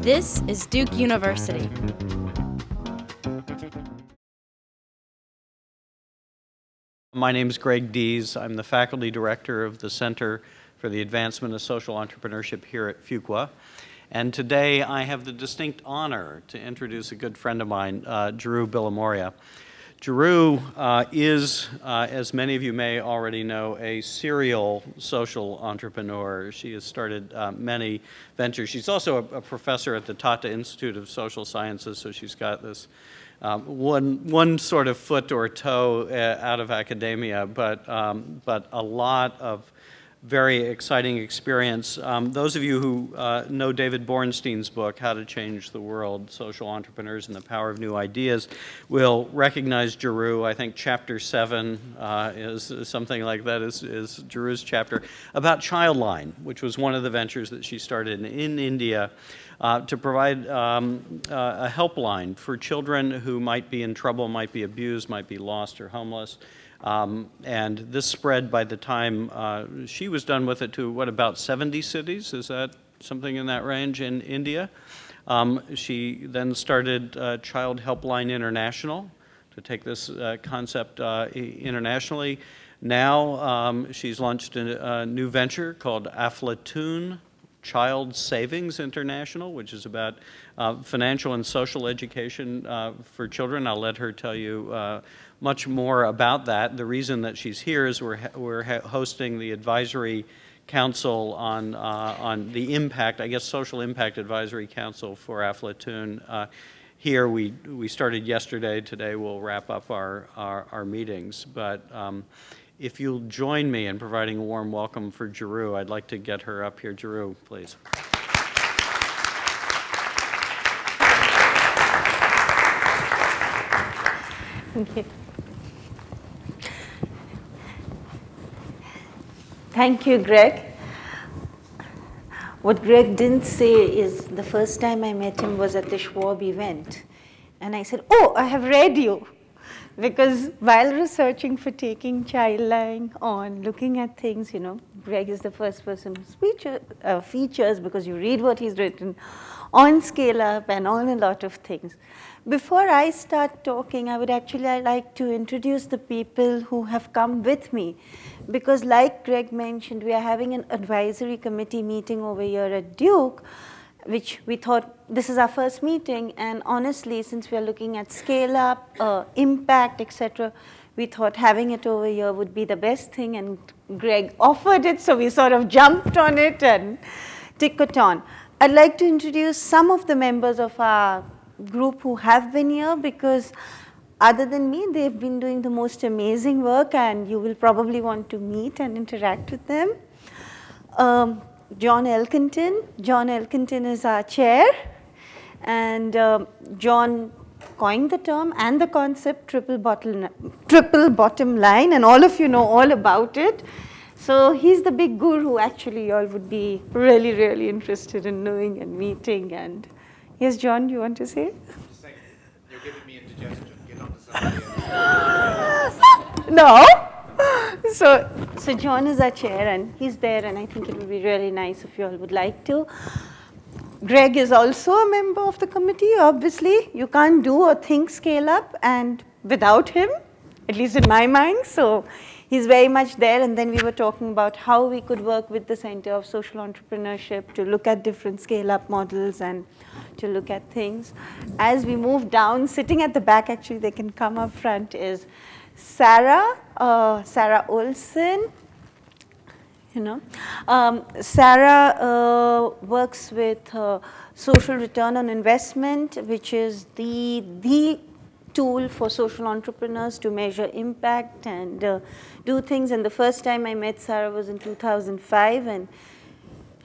This is Duke University. My name is Greg Dees. I'm the faculty director of the Center for the Advancement of Social Entrepreneurship here at Fuqua. And today I have the distinct honor to introduce a good friend of mine, uh, Jeroo Billimoria. Jeroo uh, is, uh, as many of you may already know, a serial social entrepreneur. She has started uh, many ventures. She's also a, a, professor at the Tata Institute of Social Sciences, so she's got this um, one, one sort of foot or toe uh, out of academia, but, um, but a lot of very exciting experience. Um, those of you who uh, know David Bornstein's book, How to Change the World, Social Entrepreneurs and the Power of New Ideas, will recognize Jeroo. I think chapter seven uh, is, something like that is, is Jeroo's chapter about Childline, which was one of the ventures that she started in, in India uh, to provide um, uh, a helpline for children who might be in trouble, might be abused, might be lost or homeless. Um, and this spread by the time uh, she was done with it to what about 70 cities? Is that something in that range in India? Um, she then started uh, Child Helpline International to take this uh, concept uh, internationally. Now um, she's launched a, a, new venture called Aflatoun Child Savings International, which is about uh, financial and social education uh, for children. I'll let her tell you much more about that. The reason that she's here is we're, we're hosting the advisory council on, uh, on the impact, I guess social impact advisory council for Aflatoun. Uh, here we, we started yesterday, today we'll wrap up our, our, our meetings. But um, if you'll join me in providing a warm welcome for Jeroo, I'd like to get her up here. Jeroo, please. Thank you. Thank you, Greg. What Greg didn't say is the first time I met him was at the Schwab event. And I said, Oh, I have read you. Because while researching for taking Childline on, looking at things, you know, Greg is the first person who uh, features because you read what he's written on Scale Up and on a lot of things. Before I start talking, I would actually like to introduce the people who have come with me because like Greg mentioned, we are having an advisory committee meeting over here at Duke, which we thought this is our first meeting. And honestly, since we are looking at scale up, uh, impact, etc., we thought having it over here would be the best thing. And Greg offered it, so we sort of jumped on it and it on. I'd like to introduce some of the members of our group who have been here because other than me, they've been doing the most amazing work and you will probably want to meet and interact with them. Um, John Elkington. John Elkington is our chair and um, John coined the term and the concept triple bottom, triple bottom line and all of you know all about it. So he's the big guru actually you all would be really, really interested in knowing and meeting and yes, John, you want to say? You're giving me indigestion. Get on to somebody else. no. So, so John is our chair and he's there and I think it would be really nice if you all would like to. Greg is also a member of the committee, obviously. You can't do or think scale up and without him, at least in my mind. So he's very much there. And then we were talking about how we could work with the Center of Social Entrepreneurship to look at different scale up models and to look at things. As we move down, sitting at the back, actually, they can come up front, is Sarah, uh, Sarah Olsen. You know, um, Sarah uh, works with uh, social return on investment, which is the the tool for social entrepreneurs to measure impact and uh, do things. And the first time I met Sarah was in 2005, and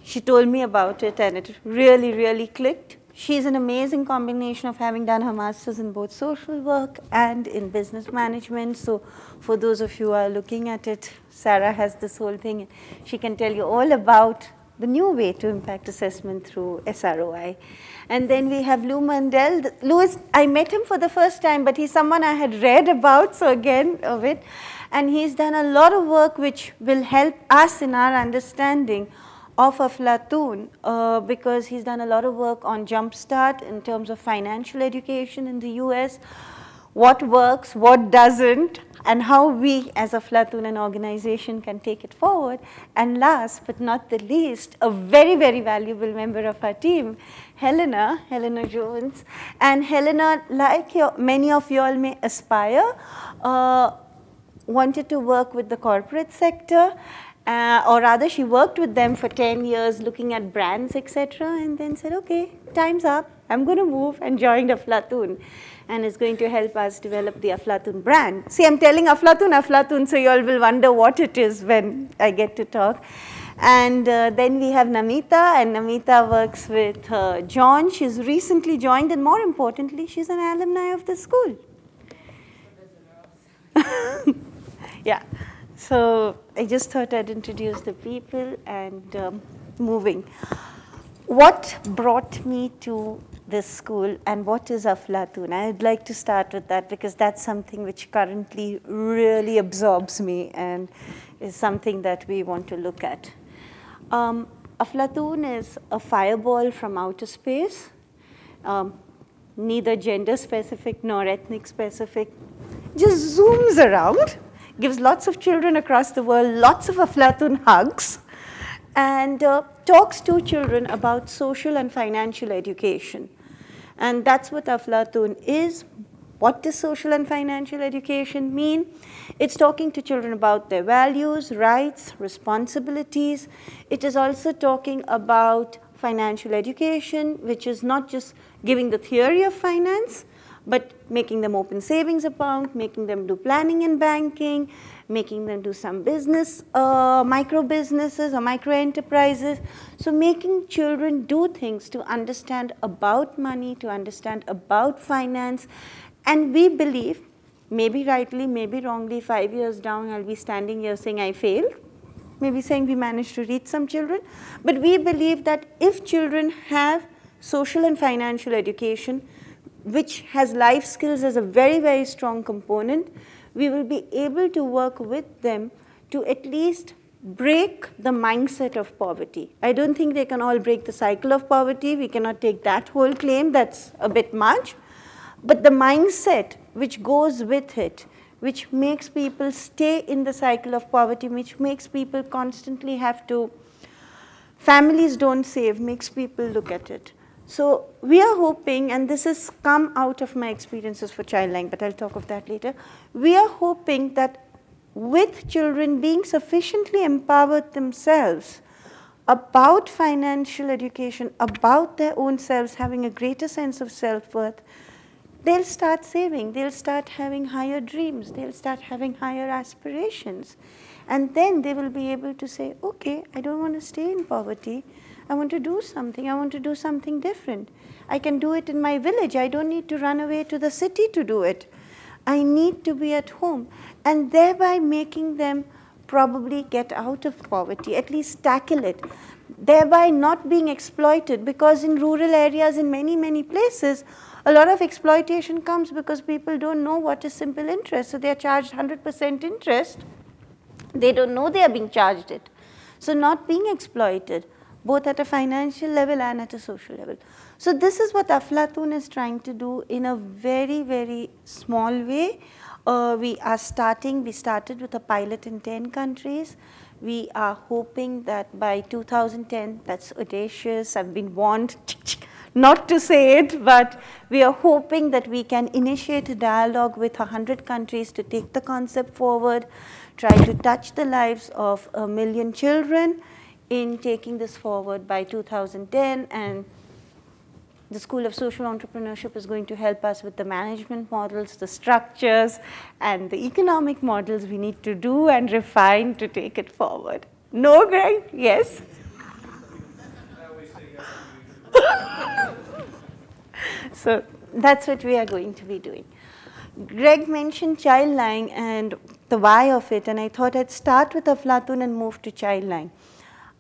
she told me about it, and it really, really clicked. She's an amazing combination of having done her master's in both social work and in business management. So for those of you who are looking at it, Sarah has this whole thing. She can tell you all about the new way to impact assessment through SROI. And then we have Lou Mandell. Louis, I met him for the first time, but he's someone I had read about, so again, of it. And he's done a lot of work which will help us in our understanding of Aflatoun uh, because he's done a lot of work on Jumpstart in terms of financial education in the US, what works, what doesn't, and how we as Aflatoun an organization can take it forward. And last but not the least, a very, very valuable member of our team, Helena, Helena Jones. And Helena, like your, many of you all may aspire, uh, wanted to work with the corporate sector uh, or rather she worked with them for 10 years looking at brands, etc. and then said, okay, time's up. I'm going to move and joined Aflatoun and is going to help us develop the Aflatoun brand. See, I'm telling Aflatoun, Aflatoun, so you all will wonder what it is when I get to talk. And uh, then we have Namita, and Namita works with uh, John. She's recently joined, and more importantly, she's an alumni of the school. yeah. So I just thought I'd introduce the people and um, moving. What brought me to this school and what is Aflatoun? I'd like to start with that because that's something which currently really absorbs me and is something that we want to look at. Um, Aflatoun is a fireball from outer space, um, neither gender specific nor ethnic specific, just zooms around gives lots of children across the world lots of Aflatoun hugs, and uh, talks to children about social and financial education. And that's what Aflatoun is. What does social and financial education mean? It's talking to children about their values, rights, responsibilities. It is also talking about financial education, which is not just giving the theory of finance, but making them open savings account, making them do planning and banking, making them do some business, uh, micro businesses or micro enterprises. So making children do things to understand about money, to understand about finance. And we believe, maybe rightly, maybe wrongly, five years down, I'll be standing here saying I failed. Maybe saying we managed to reach some children. But we believe that if children have social and financial education, which has life skills as a very, very strong component, we will be able to work with them to at least break the mindset of poverty. I don't think they can all break the cycle of poverty. We cannot take that whole claim, that's a bit much. But the mindset which goes with it, which makes people stay in the cycle of poverty, which makes people constantly have to, families don't save, makes people look at it. So we are hoping, and this has come out of my experiences for Childline, but I'll talk of that later. We are hoping that with children being sufficiently empowered themselves about financial education, about their own selves, having a greater sense of self-worth, they'll start saving, they'll start having higher dreams, they'll start having higher aspirations. And then they will be able to say, okay, I don't want to stay in poverty. I want to do something. I want to do something different. I can do it in my village. I don't need to run away to the city to do it. I need to be at home and thereby making them probably get out of poverty, at least tackle it, thereby not being exploited because in rural areas, in many, many places, a lot of exploitation comes because people don't know what is simple interest. So they are charged 100% interest. They don't know they are being charged it. So not being exploited both at a financial level and at a social level. So this is what Aflatoun is trying to do in a very, very small way. Uh, we are starting, we started with a pilot in 10 countries. We are hoping that by 2010, that's audacious, I've been warned not to say it, but we are hoping that we can initiate a dialogue with 100 countries to take the concept forward, try to touch the lives of a million children, in taking this forward by 2010 and the School of Social Entrepreneurship is going to help us with the management models, the structures, and the economic models we need to do and refine to take it forward. No, Greg? Yes? so that's what we are going to be doing. Greg mentioned Childline and the why of it, and I thought I'd start with Aflatoun and move to Childline.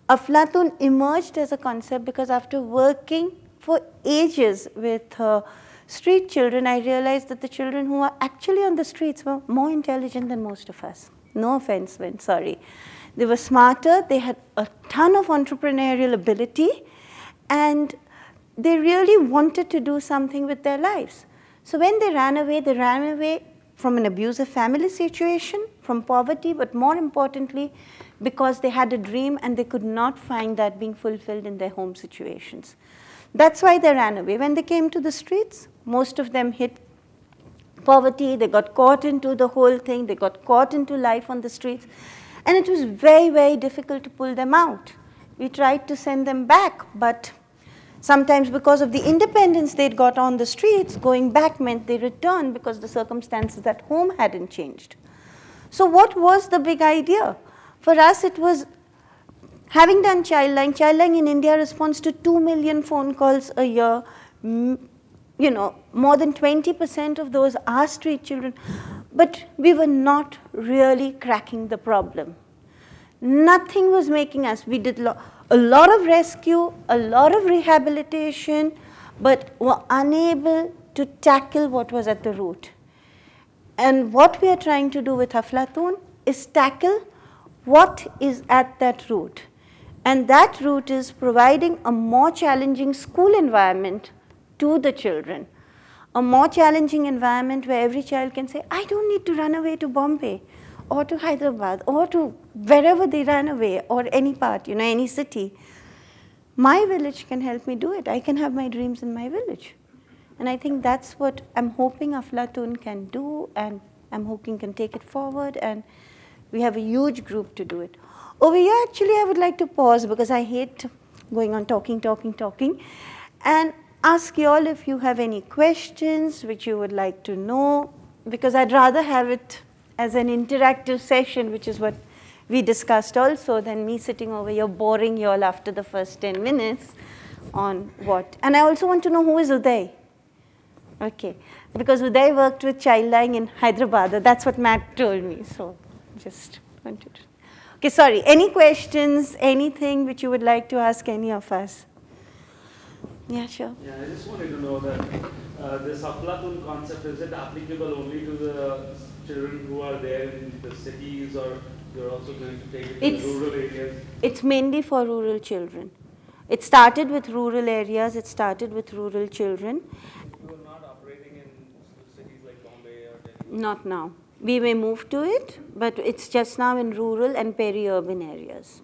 Aflatoun emerged as a concept because after working for ages with uh, street children, I realized that the children who are actually on the streets were more intelligent than most of us. No offense, when sorry. they were smarter, they had a ton of entrepreneurial ability, and they really wanted to do something with their lives. So when they ran away, they ran away from an abusive family situation, from poverty, but more importantly, because they had a dream and they could not find that being fulfilled in their home situations. That's why they ran away. When they came to the streets, most of them hit poverty, they got caught into the whole thing, they got caught into life on the streets, and it was very, very difficult to pull them out. We tried to send them back, but Sometimes because of the independence they'd got on the streets, going back meant they returned because the circumstances at home hadn't changed. So what was the big idea? For us it was having done Childline, Childline in India responds to 2 million phone calls a year. You know, more than 20% of those are street children. But we were not really cracking the problem. Nothing was making us, we did lo- a lot of rescue, a lot of rehabilitation, but were unable to tackle what was at the root. And what we are trying to do with Aflatoun is tackle what is at that root. And that root is providing a more challenging school environment to the children. A more challenging environment where every child can say, I don't need to run away to Bombay or to Hyderabad or to wherever they ran away or any part, you know, any city. My village can help me do it. I can have my dreams in my village. And I think that's what I'm hoping Aflatoun can do and I'm hoping can take it forward and we have a huge group to do it. Over here actually I would like to pause because I hate going on talking, talking, talking and ask you all if you have any questions which you would like to know because I'd rather have it as an interactive session, which is what we discussed also, than me sitting over here boring you all after the first 10 minutes on what. And I also want to know who is Uday. Okay, because Uday worked with Childline in Hyderabad. That's what Matt told me. So just wanted. Okay, sorry. Any questions, anything which you would like to ask any of us? Yeah, sure. Yeah, I just wanted to know that uh, this Aflatoun concept, is it applicable only to the children who are there in the cities or you're also going to take it It's- to rural areas? It's mainly for rural children. It started with rural areas, it started with rural children. You are not operating in cities like Bombay or Delhi? Not now. We may move to it, but it's just now in rural and peri-urban areas.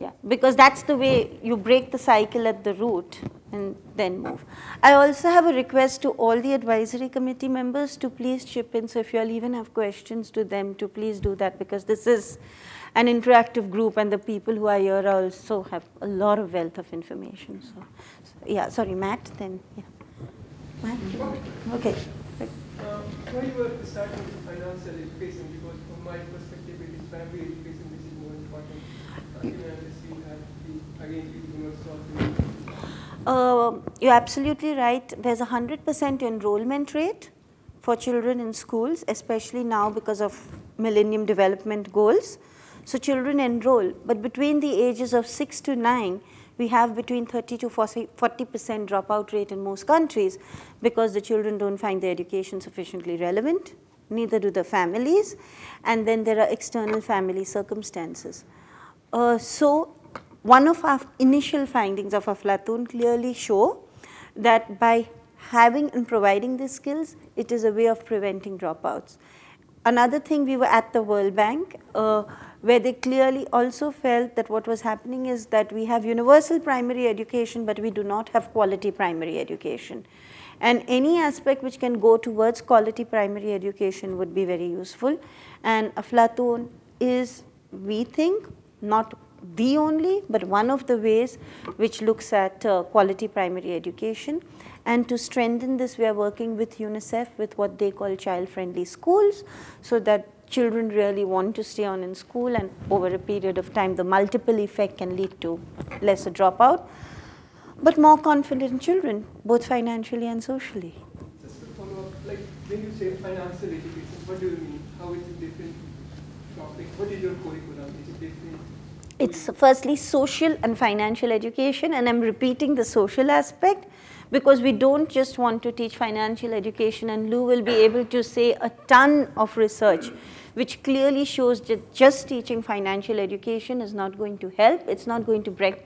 Yeah, because that's the way you break the cycle at the root and then move. I also have a request to all the advisory committee members to please chip in. So if you all even have questions to them, to please do that because this is an interactive group and the people who are here also have a lot of wealth of information. So, so yeah, sorry, Matt. Then yeah, Matt. Okay. Um, why you were starting with financial education? Because from my perspective, it is primary education which is more important. Uh, Uh, you're absolutely right. There's a 100% enrollment rate for children in schools, especially now because of Millennium Development Goals. So children enroll, but between the ages of 6 to 9, we have between 30 to 40% dropout rate in most countries because the children don't find the education sufficiently relevant, neither do the families, and then there are external family circumstances. Uh, so one of our initial findings of Aflatoun clearly show that by having and providing these skills, it is a way of preventing dropouts. Another thing, we were at the World Bank, uh, where they clearly also felt that what was happening is that we have universal primary education, but we do not have quality primary education. And any aspect which can go towards quality primary education would be very useful. And Aflatoun is, we think, not the only, but one of the ways which looks at uh, quality primary education. And to strengthen this, we are working with UNICEF with what they call child-friendly schools, so that children really want to stay on in school and over a period of time, the multiple effect can lead to lesser dropout, but more confident children, both financially and socially. Just to follow up, like when you say financial education, what do you mean? How is it different topic? What is your curriculum? Is it different? It's firstly social and financial education, and I'm repeating the social aspect because we don't just want to teach financial education, and Lou will be able to say a ton of research which clearly shows that just teaching financial education is not going to help. It's not going to break,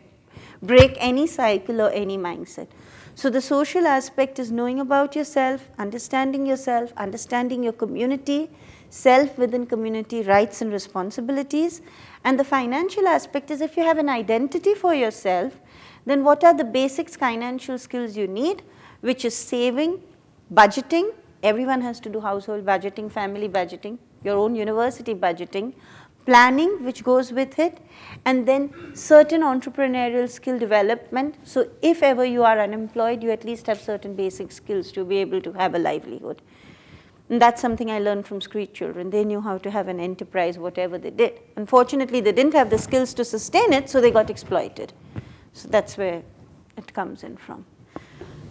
break any cycle or any mindset. So the social aspect is knowing about yourself, understanding yourself, understanding your community, self within community rights and responsibilities. And the financial aspect is if you have an identity for yourself, then what are the basic financial skills you need, which is saving, budgeting, everyone has to do household budgeting, family budgeting, your own university budgeting, planning which goes with it, and then certain entrepreneurial skill development. So if ever you are unemployed, you at least have certain basic skills to be able to have a livelihood. And that's something I learned from street children. They knew how to have an enterprise, whatever they did. Unfortunately, they didn't have the skills to sustain it, so they got exploited. So that's where it comes in from.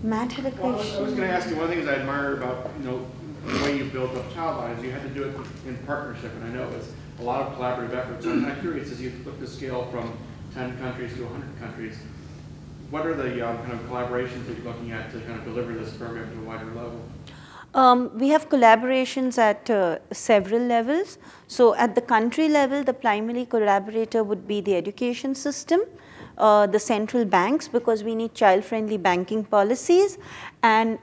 Matt had a Well, I was- I was question. going to ask you, one of the things I admire about, you know, the way you built up Childline is you had to do it in partnership, and I know it's a lot of collaborative efforts. I'm kind of curious, as you look to scale from 10 countries to 100 countries, what are the um, kind of collaborations that you're looking at to kind of deliver this program to a wider level? Um, we have collaborations at uh, several levels. So at the country level, the primary collaborator would be the education system, uh, the central banks, because we need child-friendly banking policies, and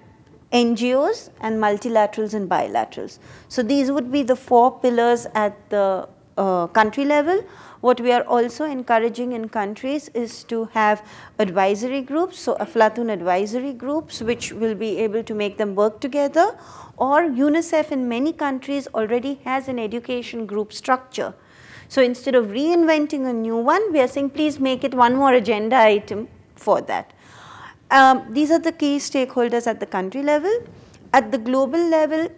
NGOs and multilaterals and bilaterals. So these would be the four pillars at the uh, country level. What we are also encouraging in countries is to have advisory groups, so Aflatoun advisory groups, which will be able to make them work together, or UNICEF in many countries already has an education group structure. So instead of reinventing a new one, we are saying please make it one more agenda item for that. Um, these are the key stakeholders at the country level. At the global level,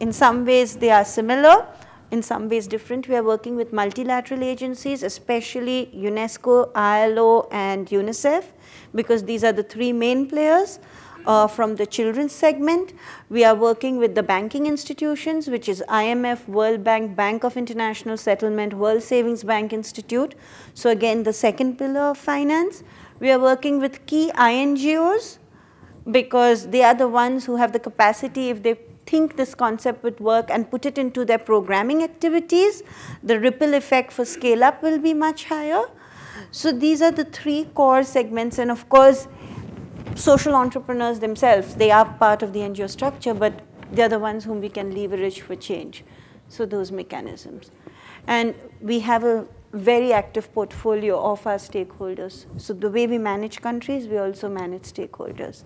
in some ways they are similar, in some ways different. We are working with multilateral agencies, especially UNESCO, ILO, and UNICEF, because these are the three main players. Uh, from the children's segment, we are working with the banking institutions, which is IMF, World Bank, Bank of International Settlement, World Savings Bank Institute. So again, the second pillar of finance. We are working with key INGOs because they are the ones who have the capacity if they think this concept would work and put it into their programming activities, the ripple effect for scale up will be much higher. So these are the three core segments and of course social entrepreneurs themselves, they are part of the NGO structure but they are the ones whom we can leverage for change. So those mechanisms. And we have a very active portfolio of our stakeholders. So the way we manage countries, we also manage stakeholders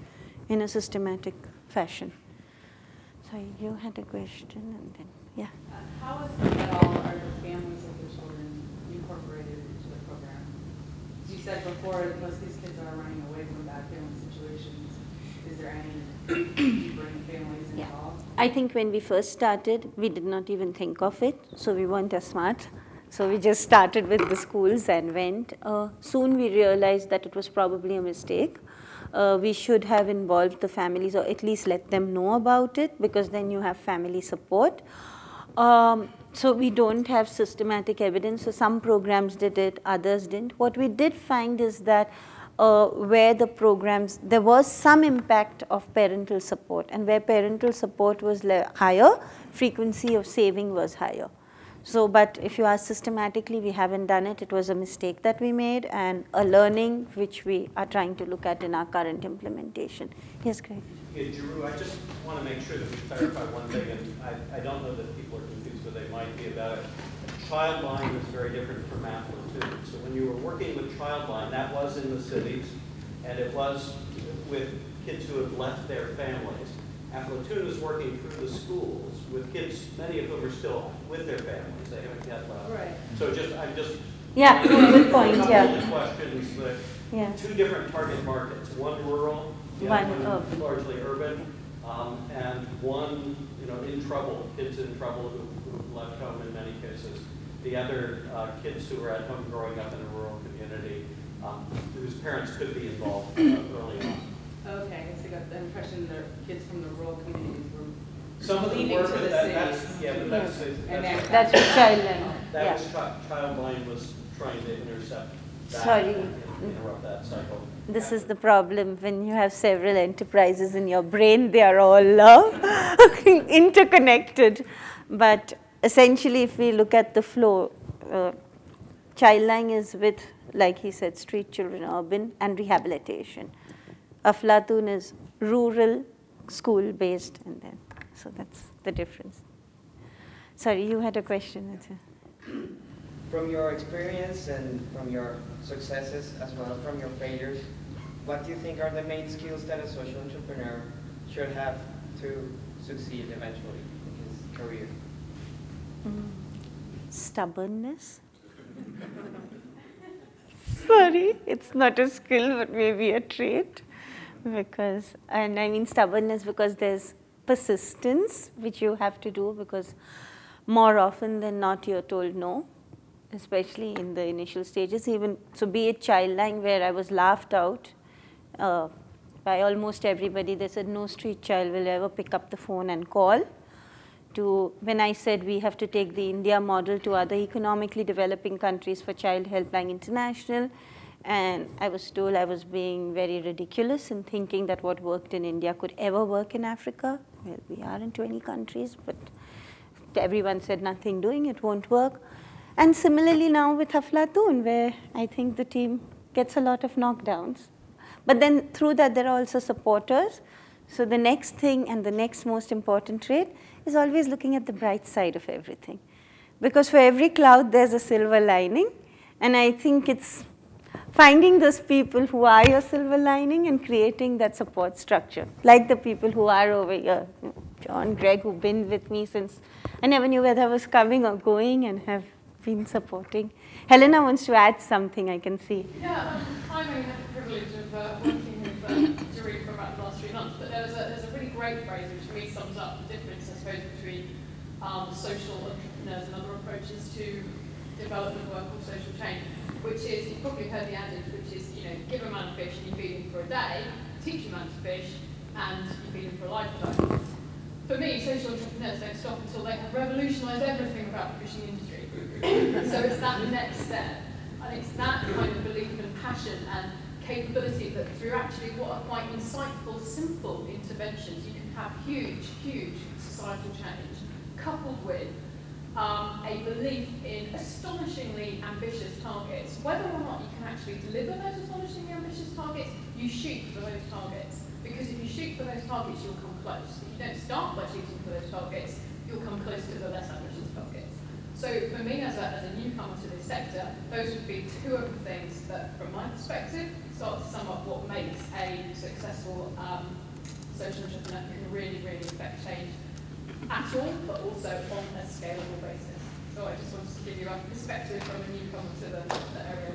in a systematic fashion. Sorry, you had a question and then, yeah. Uh, How, if at all, are the families of the children incorporated into the program? You said before, most of these kids are running away from bad family situations. Is there any in families Yeah. involved? I think when we first started, we did not even think of it, so we weren't as smart. So we just started with the schools and went. Uh, soon we realized that it was probably a mistake. Uh, we should have involved the families or at least let them know about it because then you have family support. Um, so we don't have systematic evidence. So some programs did it, others didn't. What we did find is that uh, where the programs, there was some impact of parental support, and where parental support was higher, frequency of saving was higher. So, but if you ask systematically, we haven't done it. It was a mistake that we made, and a learning which we are trying to look at in our current implementation. Yes, Greg. Yeah, Drew, I just want to make sure that we clarify one thing, and I, I don't know that people are confused, but they might be about it. Childline is very different from Aflatoun. So when you were working with child Childline, that was in the cities, and it was with kids who have left their families. Aflatoun is working through the schools with kids, many of whom are still with their families, they haven't yet left. Right. So just, I'm just. Yeah, good point, A couple yeah. of questions that Yeah. two different target markets, one rural, the One one urban. largely urban, um, and one, you know, in trouble, kids in trouble who, who left home in many cases. The other, uh, kids who were at home growing up in a rural community, um, whose parents could be involved uh, early on. Okay, I guess I got the impression that kids from the rural communities were Some of them leaving were, to but the that, that's, cities. yeah, but that's, And that's, then- That's what childline. that Yeah. was, chi- Childline was trying to intercept that. Sorry. and Interrupt that cycle. This is the problem when you have several enterprises in your brain, they are all uh, interconnected. But essentially, if we look at the flow, uh, Childline is with, like he said, street children, urban, and rehabilitation. Aflatoun is rural, school based, and then, so that's the difference. Sorry, you had a question. From your experience and from your successes as well as from your failures, what do you think are the main skills that a social entrepreneur should have to succeed eventually in his career? Mm. Stubbornness. Sorry, it's not a skill, but maybe a trait. Because, and I mean stubbornness because there's persistence, which you have to do because more often than not you're told no, especially in the initial stages. Even so, be it childline where I was laughed out uh, by almost everybody. They said no street child will ever pick up the phone and call to when I said we have to take the India model to other economically developing countries for Child Helpline International. And I was told I was being very ridiculous in thinking that what worked in India could ever work in Africa. Well, we are in 20 countries, but everyone said nothing doing, it won't work. And similarly now with Aflatoun, where I think the team gets a lot of knockdowns. But then through that, there are also supporters. So the next thing and the next most important trait is always looking at the bright side of everything. Because for every cloud, there's a silver lining. And I think it's finding those people who are your silver lining and creating that support structure, like the people who are over here. John, Greg, who've been with me since I never knew whether I was coming or going and have been supporting. Helena wants to add something, I can see. Yeah, um, I've only had the privilege of uh, working with uh, Jerry for about the last three months, but there was a, there's a really great phrase which for me sums up the difference, I suppose, between um, social entrepreneurs and other approaches to development work or social change, which is, you've probably heard the adage, which is, you know, give a man a fish and you feed him for a day, teach a man to fish, and you feed him for a lifetime. For me, social entrepreneurs don't stop until they have revolutionised everything about the fishing industry. so it's that next step. And it's that kind of belief and passion and capability that through actually what are quite insightful, simple interventions, you can have huge, huge societal change, coupled with um, a belief in astonishingly ambitious targets. Whether or not you can actually deliver those astonishingly ambitious targets, you shoot for those targets. Because if you shoot for those targets, you'll come close. If you don't start by shooting for those targets, you'll come close to the less ambitious targets. So for me as a, as a newcomer to this sector, those would be two of the things that, from my perspective, start to sum up what makes a successful um, social entrepreneur who can really, really affect change at all, but also on a scalable basis. So I just wanted to give you a perspective from a newcomer to the, the area.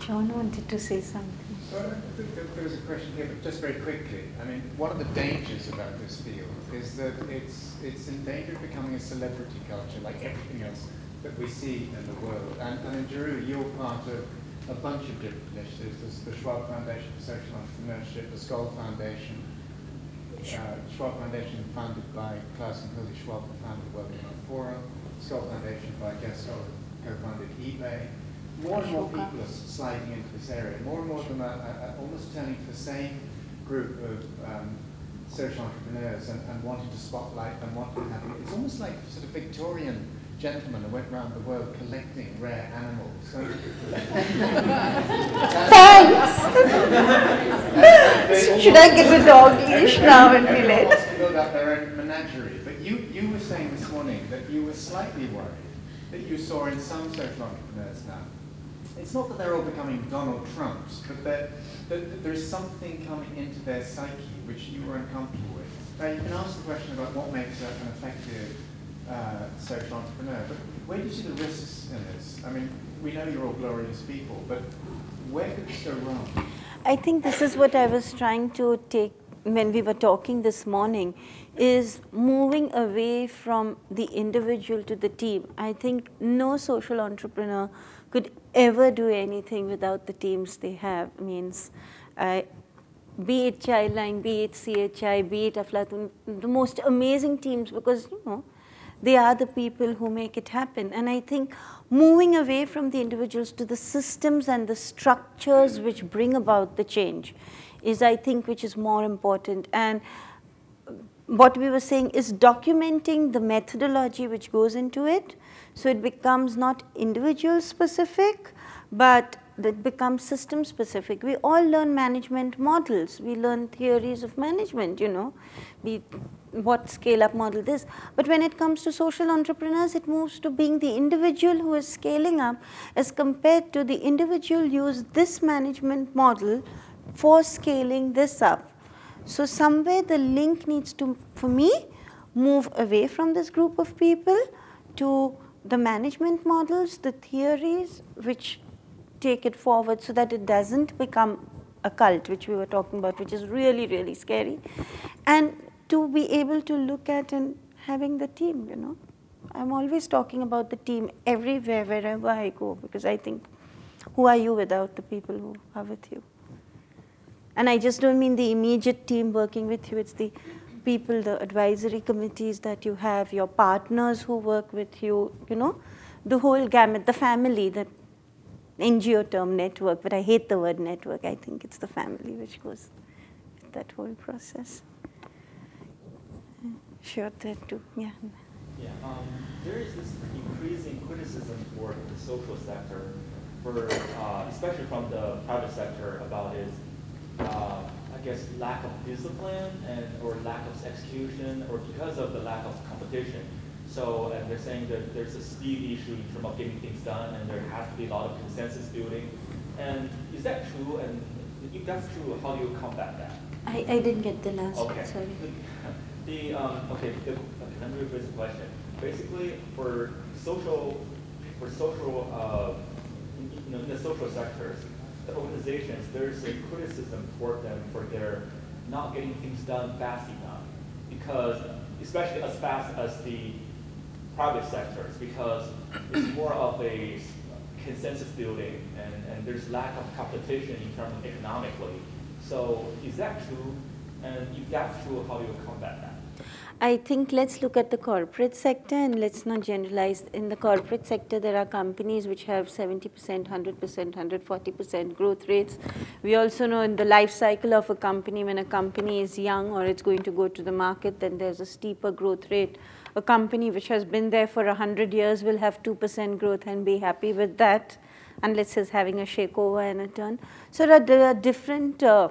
John wanted to say something. Well, I think that there was a question here, but just very quickly. I mean, one of the dangers about this field is that it's it's in danger of becoming a celebrity culture, like everything else that we see in the world. And, and in Jeroo, you're part of a bunch of different initiatives. There's the Schwab Foundation for Social Entrepreneurship, the Skoll Foundation, uh, Schwab Foundation funded by Klaus and Hilde Schwab, who founded Economic Forum, Skoll Foundation by Jeff Skoll, co-founded eBay. More and more people are sliding into this area. More and more of them are, are, almost turning to the same group of um, social entrepreneurs and, and wanting to spotlight them, wanting to have it. it's almost like sort of Victorian gentlemen who went around the world collecting rare animals. So Thanks. Should I get a dog leash now and be late? to build up their own menagerie. But you, you were saying this morning that you were slightly worried that you saw in some social entrepreneurs now. It's not that they're all becoming Donald Trumps, but that, that there's something coming into their psyche which you were uncomfortable with. Now, you can ask the question about what makes an effective uh, social entrepreneur, but where do you see the risks in this? I mean, we know you're all glorious people, but where could this go wrong? I think this is what I was trying to take when we were talking this morning is moving away from the individual to the team. I think no social entrepreneur could ever do anything without the teams they have. Means, I, be it Childline, be it CHI, be it Aflatoun, the most amazing teams because, you know, they are the people who make it happen. And I think moving away from the individuals to the systems and the structures which bring about the change is, I think, which is more important. And what we were saying is documenting the methodology which goes into it. So it becomes not individual specific, but it becomes system specific. We all learn management models. We learn theories of management, you know, we, what scale up model this. But when it comes to social entrepreneurs, it moves to being the individual who is scaling up as compared to the individual use this management model for scaling this up. So somewhere the link needs to, for me, move away from this group of people to the management models, the theories which take it forward so that it doesn't become a cult, which we were talking about, which is really, really scary. And to be able to look at and having the team, you know. I'm always talking about the team everywhere, wherever I go, because I think, who are you without the people who are with you? And I just don't mean the immediate team working with you, it's the people, the advisory committees that you have, your partners who work with you, you know, the whole gamut, the family, the NGO term network, but I hate the word network. I think it's the family which goes with that whole process. Sure, that too, yeah. Yeah, um, there is this increasing criticism for the social sector, for uh, especially from the private sector about its, uh, I guess, lack of discipline and or lack of execution, or because of the lack of competition. So, and they're saying that there's a speed issue in terms of getting things done, and there has to be a lot of consensus building. And is that true? And if that's true, how do you combat that? I, I didn't get the last okay. sorry. The, um, okay, the, okay, let me rephrase the question. Basically, for social, for social, uh, you know, in the social sectors, the organizations, there's a criticism toward them for their not getting things done fast enough, because especially as fast as the private sectors because it's more of a consensus building and, and there's lack of competition in terms of economically. So is that true? And if that's true, how do you combat that? I think let's look at the corporate sector and let's not generalize. In the corporate sector, there are companies which have 70%, 100%, 140% growth rates. We also know in the life cycle of a company, when a company is young or it's going to go to the market, then there's a steeper growth rate a company which has been there for 100 years will have 2% growth and be happy with that unless it's having a shakeover and a turn. So there are, there are different uh,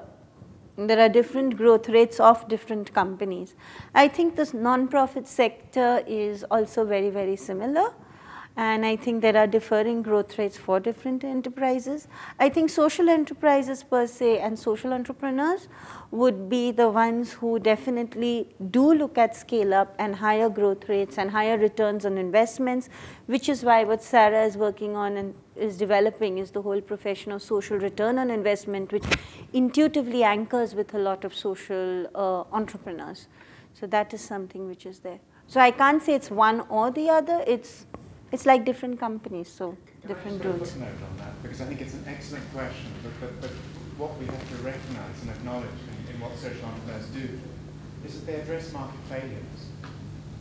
there are different growth rates of different companies. I think this non-profit sector is also very, very similar and I think there are differing growth rates for different enterprises. I think social enterprises per se and social entrepreneurs would be the ones who definitely do look at scale up and higher growth rates and higher returns on investments, which is why what Sarah is working on and is developing is the whole profession of social return on investment, which intuitively anchors with a lot of social uh, entrepreneurs. So that is something which is there. So I can't say it's one or the other, it's it's like different companies, so different I rules. note on that because I think it's an excellent question. But, but, but what we have to recognise and acknowledge in, in, what social entrepreneurs do is that they address market failures.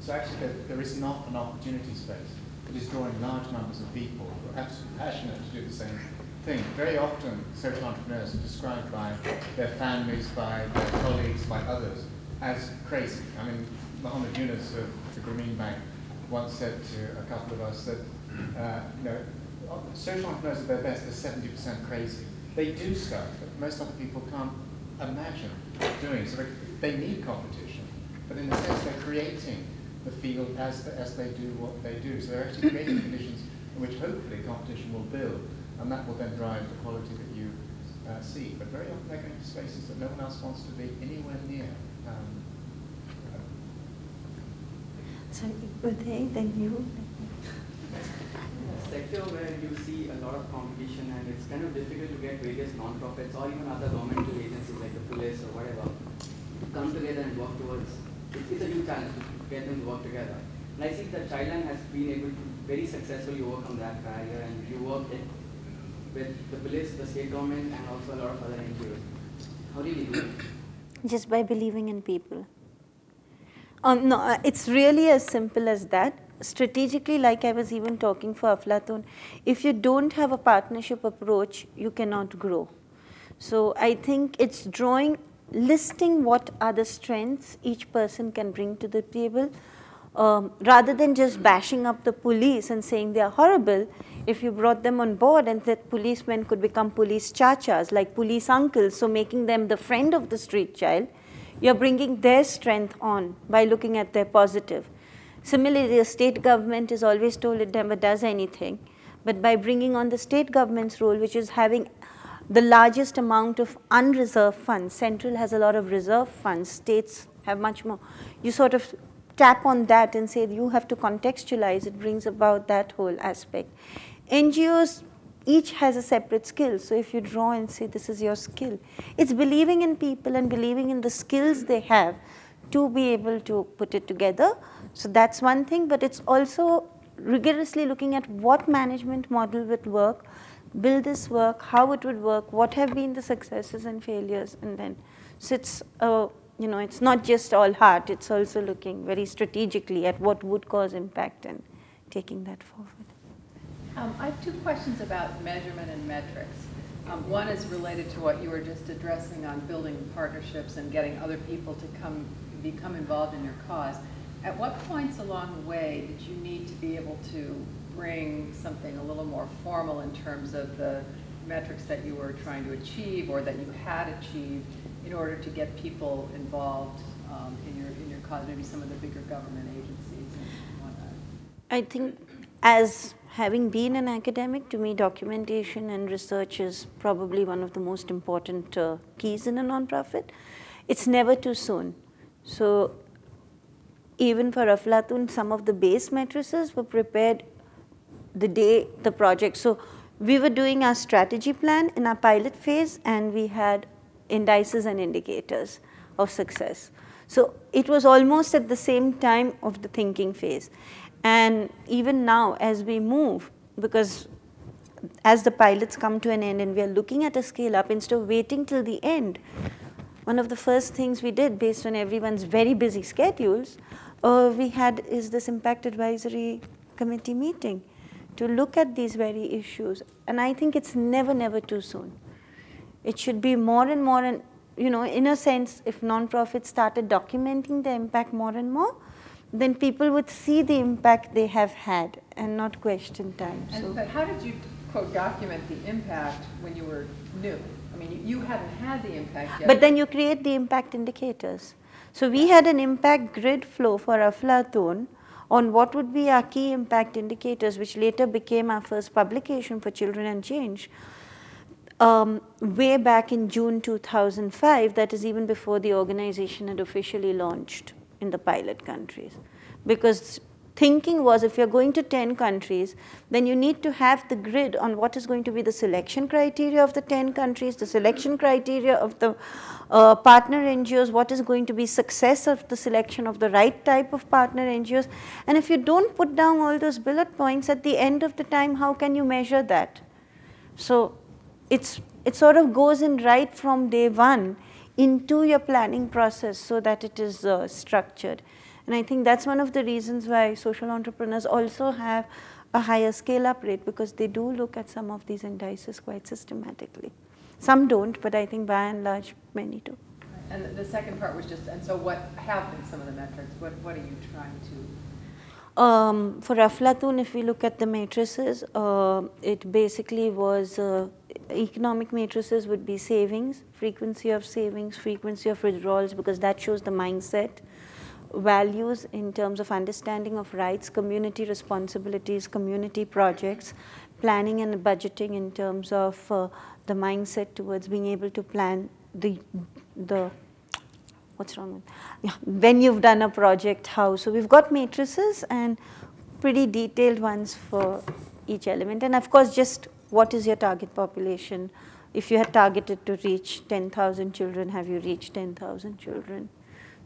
So actually, there, there is not an opportunity space. It is drawing large numbers of people who are absolutely passionate to do the same thing. Very often, social entrepreneurs are described by their families, by their colleagues, by others as crazy. I mean, Mohammed Yunus of the Grameen Bank once said to a couple of us that, uh, you know, social entrepreneurs at their best are 70% crazy. They do stuff that most other people can't imagine doing. So they need competition, but in a sense they're creating the field as, the, as they do what they do. So they're actually creating conditions in which hopefully competition will build, and that will then drive the quality that you uh, seek. But very often they're going to spaces that no one else wants to be anywhere near. Um, Uday, then you. sector where you see a lot of competition and it's kind of difficult to get various non-profits or even other governmental agencies like the police or whatever come together and work towards, it's, it's a new challenge to get them to work together. And I see that Childline has been able to very successfully overcome that barrier and you work with the police, the state government and also a lot of other NGOs. How do you do it? Just by believing in people. Um, no, uh, it's really as simple as that. Strategically, like I was even talking for Aflatoun, if you don't have a partnership approach, you cannot grow. So I think it's drawing listing what are the strengths each person can bring to the table, um, rather than just bashing up the police and saying they are horrible, if you brought them on board and that policemen could become police chachas, like police uncles, so making them the friend of the street child, you're bringing their strength on by looking at their positive. Similarly, the state government is always told it never does anything, but by bringing on the state government's role, which is having the largest amount of unreserved funds, central has a lot of reserve funds, states have much more. You sort of tap on that and say you have to contextualize, it brings about that whole aspect. NGOs each has a separate skill. So if you draw and say this is your skill, it's believing in people and believing in the skills they have to be able to put it together. So that's one thing, but it's also rigorously looking at what management model would work, build this work, how it would work, what have been the successes and failures, and then so it's a uh, you know, it's not just all heart, it's also looking very strategically at what would cause impact and taking that forward. Um, I have two questions about measurement and metrics. Um, one is related to what you were just addressing on building partnerships and getting other people to come become involved in your cause. At what points along the way did you need to be able to bring something a little more formal in terms of the metrics that you were trying to achieve or that you had achieved in order to get people involved um, in your in your cause, maybe some of the bigger government agencies and whatnot? I think as having been an academic, to me documentation and research is probably one of the most important uh, keys in a nonprofit. It's never too soon. So even for Aflatoun, some of the base matrices were prepared the day the project. So we were doing our strategy plan in our pilot phase and we had indices and indicators of success. So it was almost at the same time of the thinking phase. And even now, as we move, because as the pilots come to an end and we are looking at a scale up, instead of waiting till the end, one of the first things we did based on everyone's very busy schedules, uh, we had is this impact advisory committee meeting to look at these very issues. And I think it's never, never too soon. It should be more and more, and you know, in a sense, if nonprofits started documenting the impact more and more, then people would see the impact they have had and not question time. And, so. But how did you, quote, document the impact when you were new? I mean, you, you hadn't had the impact yet. But then you create the impact indicators. So we had an impact grid flow for Aflatoun on what would be our key impact indicators, which later became our first publication for Children and Change um, way back in June 2005, that is even before the organization had officially launched in the pilot countries. Because thinking was if you're going to 10 countries, then you need to have the grid on what is going to be the selection criteria of the 10 countries, the selection criteria of the uh, partner NGOs, what is going to be success of the selection of the right type of partner NGOs. And if you don't put down all those bullet points at the end of the time, how can you measure that? So it's, it sort of goes in right from day one into your planning process so that it is uh, structured. And I think that's one of the reasons why social entrepreneurs also have a higher scale up rate because they do look at some of these indices quite systematically. Some don't, but I think by and large, many do. And the second part was just, and so what have been some of the metrics? What, what are you trying to? Um, for Aflatoun, if we look at the matrices, uh, it basically was uh, economic matrices would be savings, frequency of savings, frequency of withdrawals, because that shows the mindset, values in terms of understanding of rights, community responsibilities, community projects, planning and budgeting in terms of uh, the mindset towards being able to plan the, the what's wrong with, yeah, when you've done a project, how. So we've got matrices and pretty detailed ones for each element. And of course, just what is your target population? If you had targeted to reach 10,000 children, have you reached 10,000 children?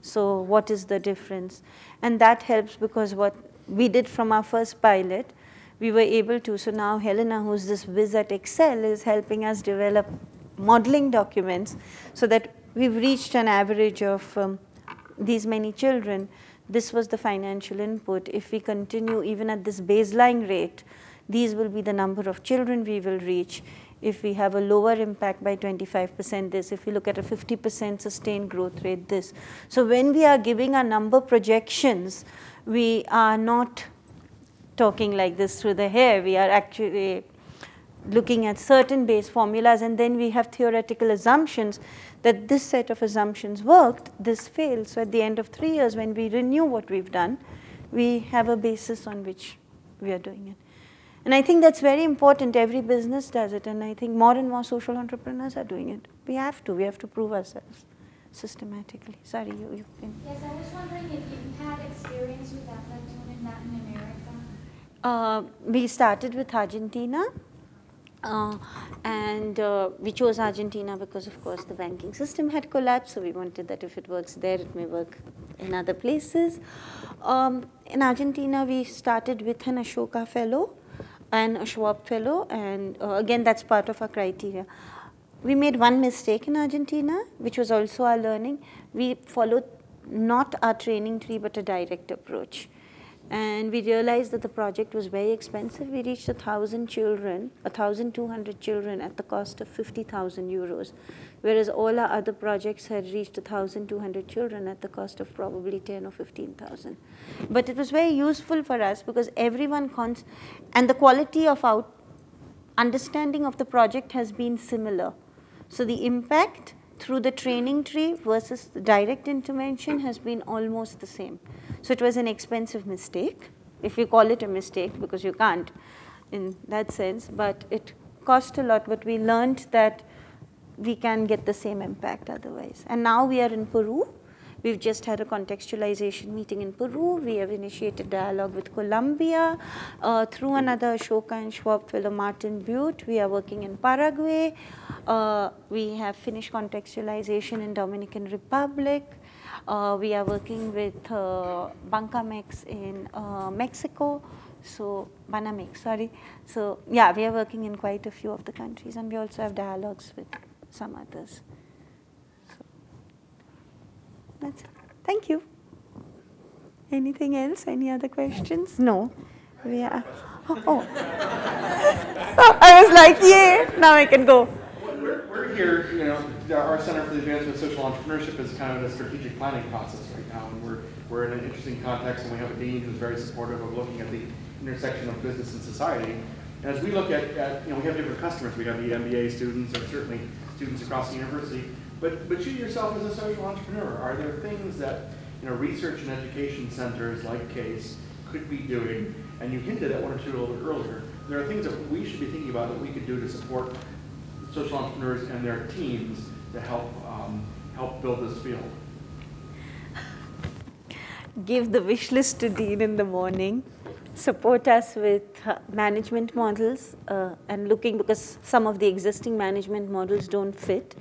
So what is the difference? And that helps because what we did from our first pilot, we were able to, so now Helena, who's this whiz at Excel, is helping us develop modeling documents so that we've reached an average of um, these many children. This was the financial input. If we continue even at this baseline rate, these will be the number of children we will reach. if we have a lower impact by 25% this, if we look at a 50% sustained growth rate this. So when we are giving our number projections, we are not talking like this through the hair. We are actually looking at certain base formulas and then we have theoretical assumptions that this set of assumptions worked, this failed. So at the end of three years when we renew what we've done, we have a basis on which we are doing it. And I think that's very important. Every business does it. And I think more and more social entrepreneurs are doing it. We have to. We have to prove ourselves systematically. Sorry, you, you can. Yes, I was wondering if you've had experience with Aflatoun in Latin America. Uh, we started with Argentina. Uh, and uh, we chose Argentina because, of course, the banking system had collapsed. So we wanted that if it works there, it may work in other places. Um, in Argentina, we started with an Ashoka Fellow and a Schwab Fellow, and uh, again, that's part of our criteria. We made one mistake in Argentina, which was also our learning. We followed not our training tree, but a direct approach. And we realized that the project was very expensive. We reached a thousand children, a thousand two hundred children at the cost of fifty thousand euros, whereas all our other projects had reached a thousand two hundred children at the cost of probably ten or fifteen thousand. But it was very useful for us because everyone cons, and the quality of our understanding of the project has been similar. So the impact through the training tree versus direct intervention has been almost the same. So it was an expensive mistake, if you call it a mistake, because you can't in that sense, but it cost a lot, but we learned that we can get the same impact otherwise. And now we are in Peru. We've just had a contextualization meeting in Peru. We have initiated dialogue with Colombia uh, through another Ashoka and Schwab fellow, Martin Butte. We are working in Paraguay. Uh, we have finished contextualization in Dominican Republic. Uh, we are working with uh, Bancamex in uh, Mexico, so Banamex, sorry. So yeah, we are working in quite a few of the countries, and we also have dialogues with some others. So that's it. Thank you. Anything else? Any other questions? No. We are. Oh, oh. oh I was like, yeah. Now I can go. We're, we're here, you know, our Center for the Advancement of Social Entrepreneurship is kind of a strategic planning process right now, and we're, we're in an interesting context, and we have a dean who's very supportive of looking at the intersection of business and society. And as we look at, at, you know, we have different customers. We have the MBA students, or certainly students across the university. But, but you yourself as a social entrepreneur, are there things that, you know, research and education centers like CASE could be doing? And you hinted at one or two a little bit earlier. There are things that we should be thinking about that we could do to support social entrepreneurs and their teams to help um, help build this field? Give the wish list to Dean in the morning. Support us with uh, management models uh, and looking because some of the existing management models don't fit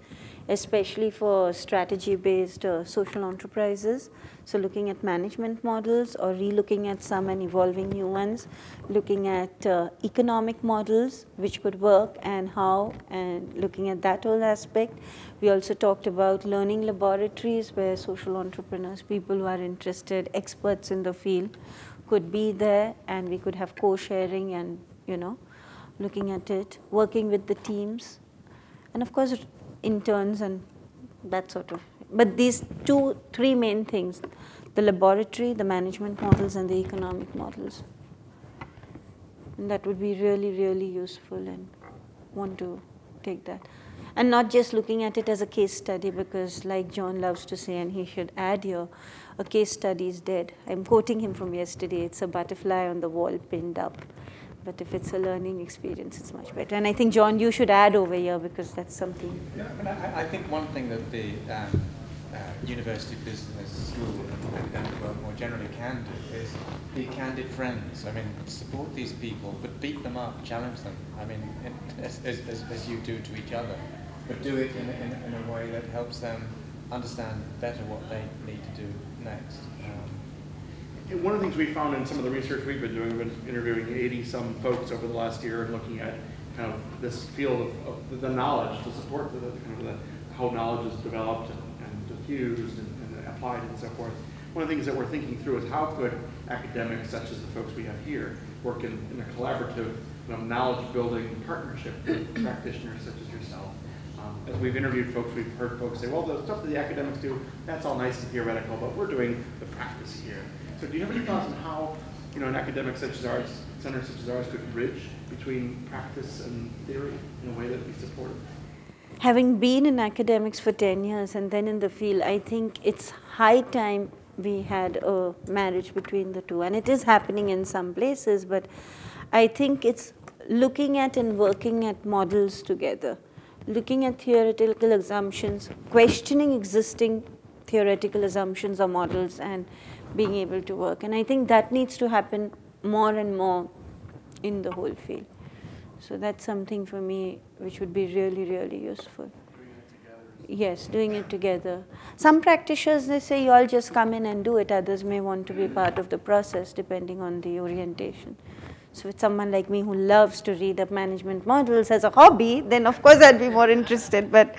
especially for strategy-based uh, social enterprises. So looking at management models or re-looking at some and evolving new ones, looking at uh, economic models which could work and how, and looking at that whole aspect. We also talked about learning laboratories where social entrepreneurs, people who are interested, experts in the field, could be there and we could have co-sharing and, you know, looking at it, working with the teams. And of course, interns and that sort of. But these two, three main things, the laboratory, the management models, and the economic models. And that would be really, really useful and want to take that. And not just looking at it as a case study because like John loves to say, and he should add here, a case study is dead. I'm quoting him from yesterday. It's a butterfly on the wall pinned up. But if it's a learning experience, it's much better. And I think, John, you should add over here because that's something. Yeah, I, I think one thing that the um, uh, university business school and, and the world more generally can do is be candid friends. I mean, support these people, but beat them up, challenge them. I mean, as, as, as you do to each other, but do it in, in, in a way that helps them understand better what they need to do next. One of the things we found in some of the research we've been doing, we've been interviewing 80 some folks over the last year and looking at kind of this field of, of the knowledge to support the, kind of the, how knowledge is developed and, and diffused and, and, applied and so forth. One of the things that we're thinking through is how could academics, such as the folks we have here, work in, in a collaborative kind of knowledge-building partnership with practitioners such as yourself. Um, As we've interviewed folks, we've heard folks say, well, the stuff that the academics do, that's all nice and theoretical, but we're doing the practice here. So do you have any thoughts on how, you know, an academic such as ours, center such as ours could bridge between practice and theory in a way that would be supportive? Having been in academics for 10 years and then in the field, I think it's high time we had a marriage between the two. And it is happening in some places, but I think it's looking at and working at models together, looking at theoretical assumptions, questioning existing theoretical assumptions or models, and being able to work. And I think that needs to happen more and more in the whole field. So that's something for me which would be really, really useful. Yes, doing it together. Some practitioners, they say, you all just come in and do it. Others may want to be part of the process depending on the orientation. So with someone like me who loves to read up management models as a hobby, then of course I'd be more interested. But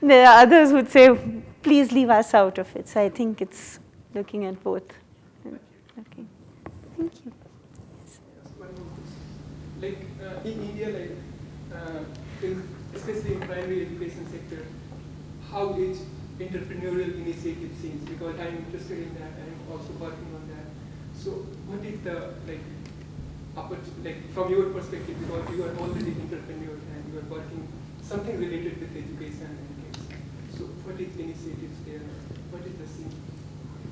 there are others who'd say, please leave us out of it. So I think it's looking at both. Okay. Thank you. One more question. Like uh, in India, like uh, in, especially in primary education sector, how is entrepreneurial initiative seen? Because I'm interested in that. And I'm also working on that. So what is the like, like from your perspective? Because you are already entrepreneur and you are working something related with education and kids. So what is initiatives there? What is the scene?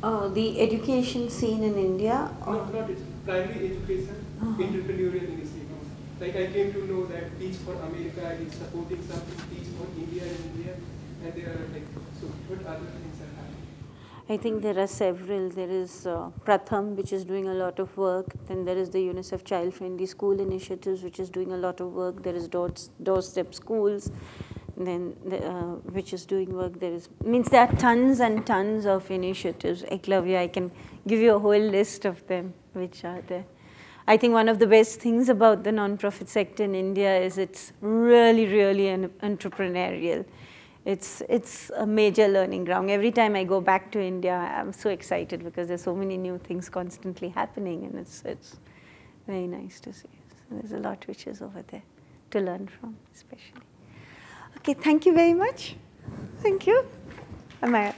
Oh, the education scene in India? No, not. Primary education, Uh-huh. entrepreneurial initiatives. Like I came to know that Teach for America is supporting something, Teach for India in India, and there are like, so what other things are happening? I think there are several. There is uh, Pratham, which is doing a lot of work. Then there is the UNICEF Child Friendly School Initiatives, which is doing a lot of work. There is Doors, Doorstep Schools, then the, uh, which is doing work. There is means there are tons and tons of initiatives. Eklavya, I can give you a whole list of them, which are there. I think one of the best things about the non-profit sector in India is it's really, really an entrepreneurial. It's, it's a major learning ground. Every time I go back to India, I'm so excited because there's so many new things constantly happening, and it's, it's very nice to see. So there's a lot which is over there to learn from, especially. Okay, thank you very much. Thank you. Am I?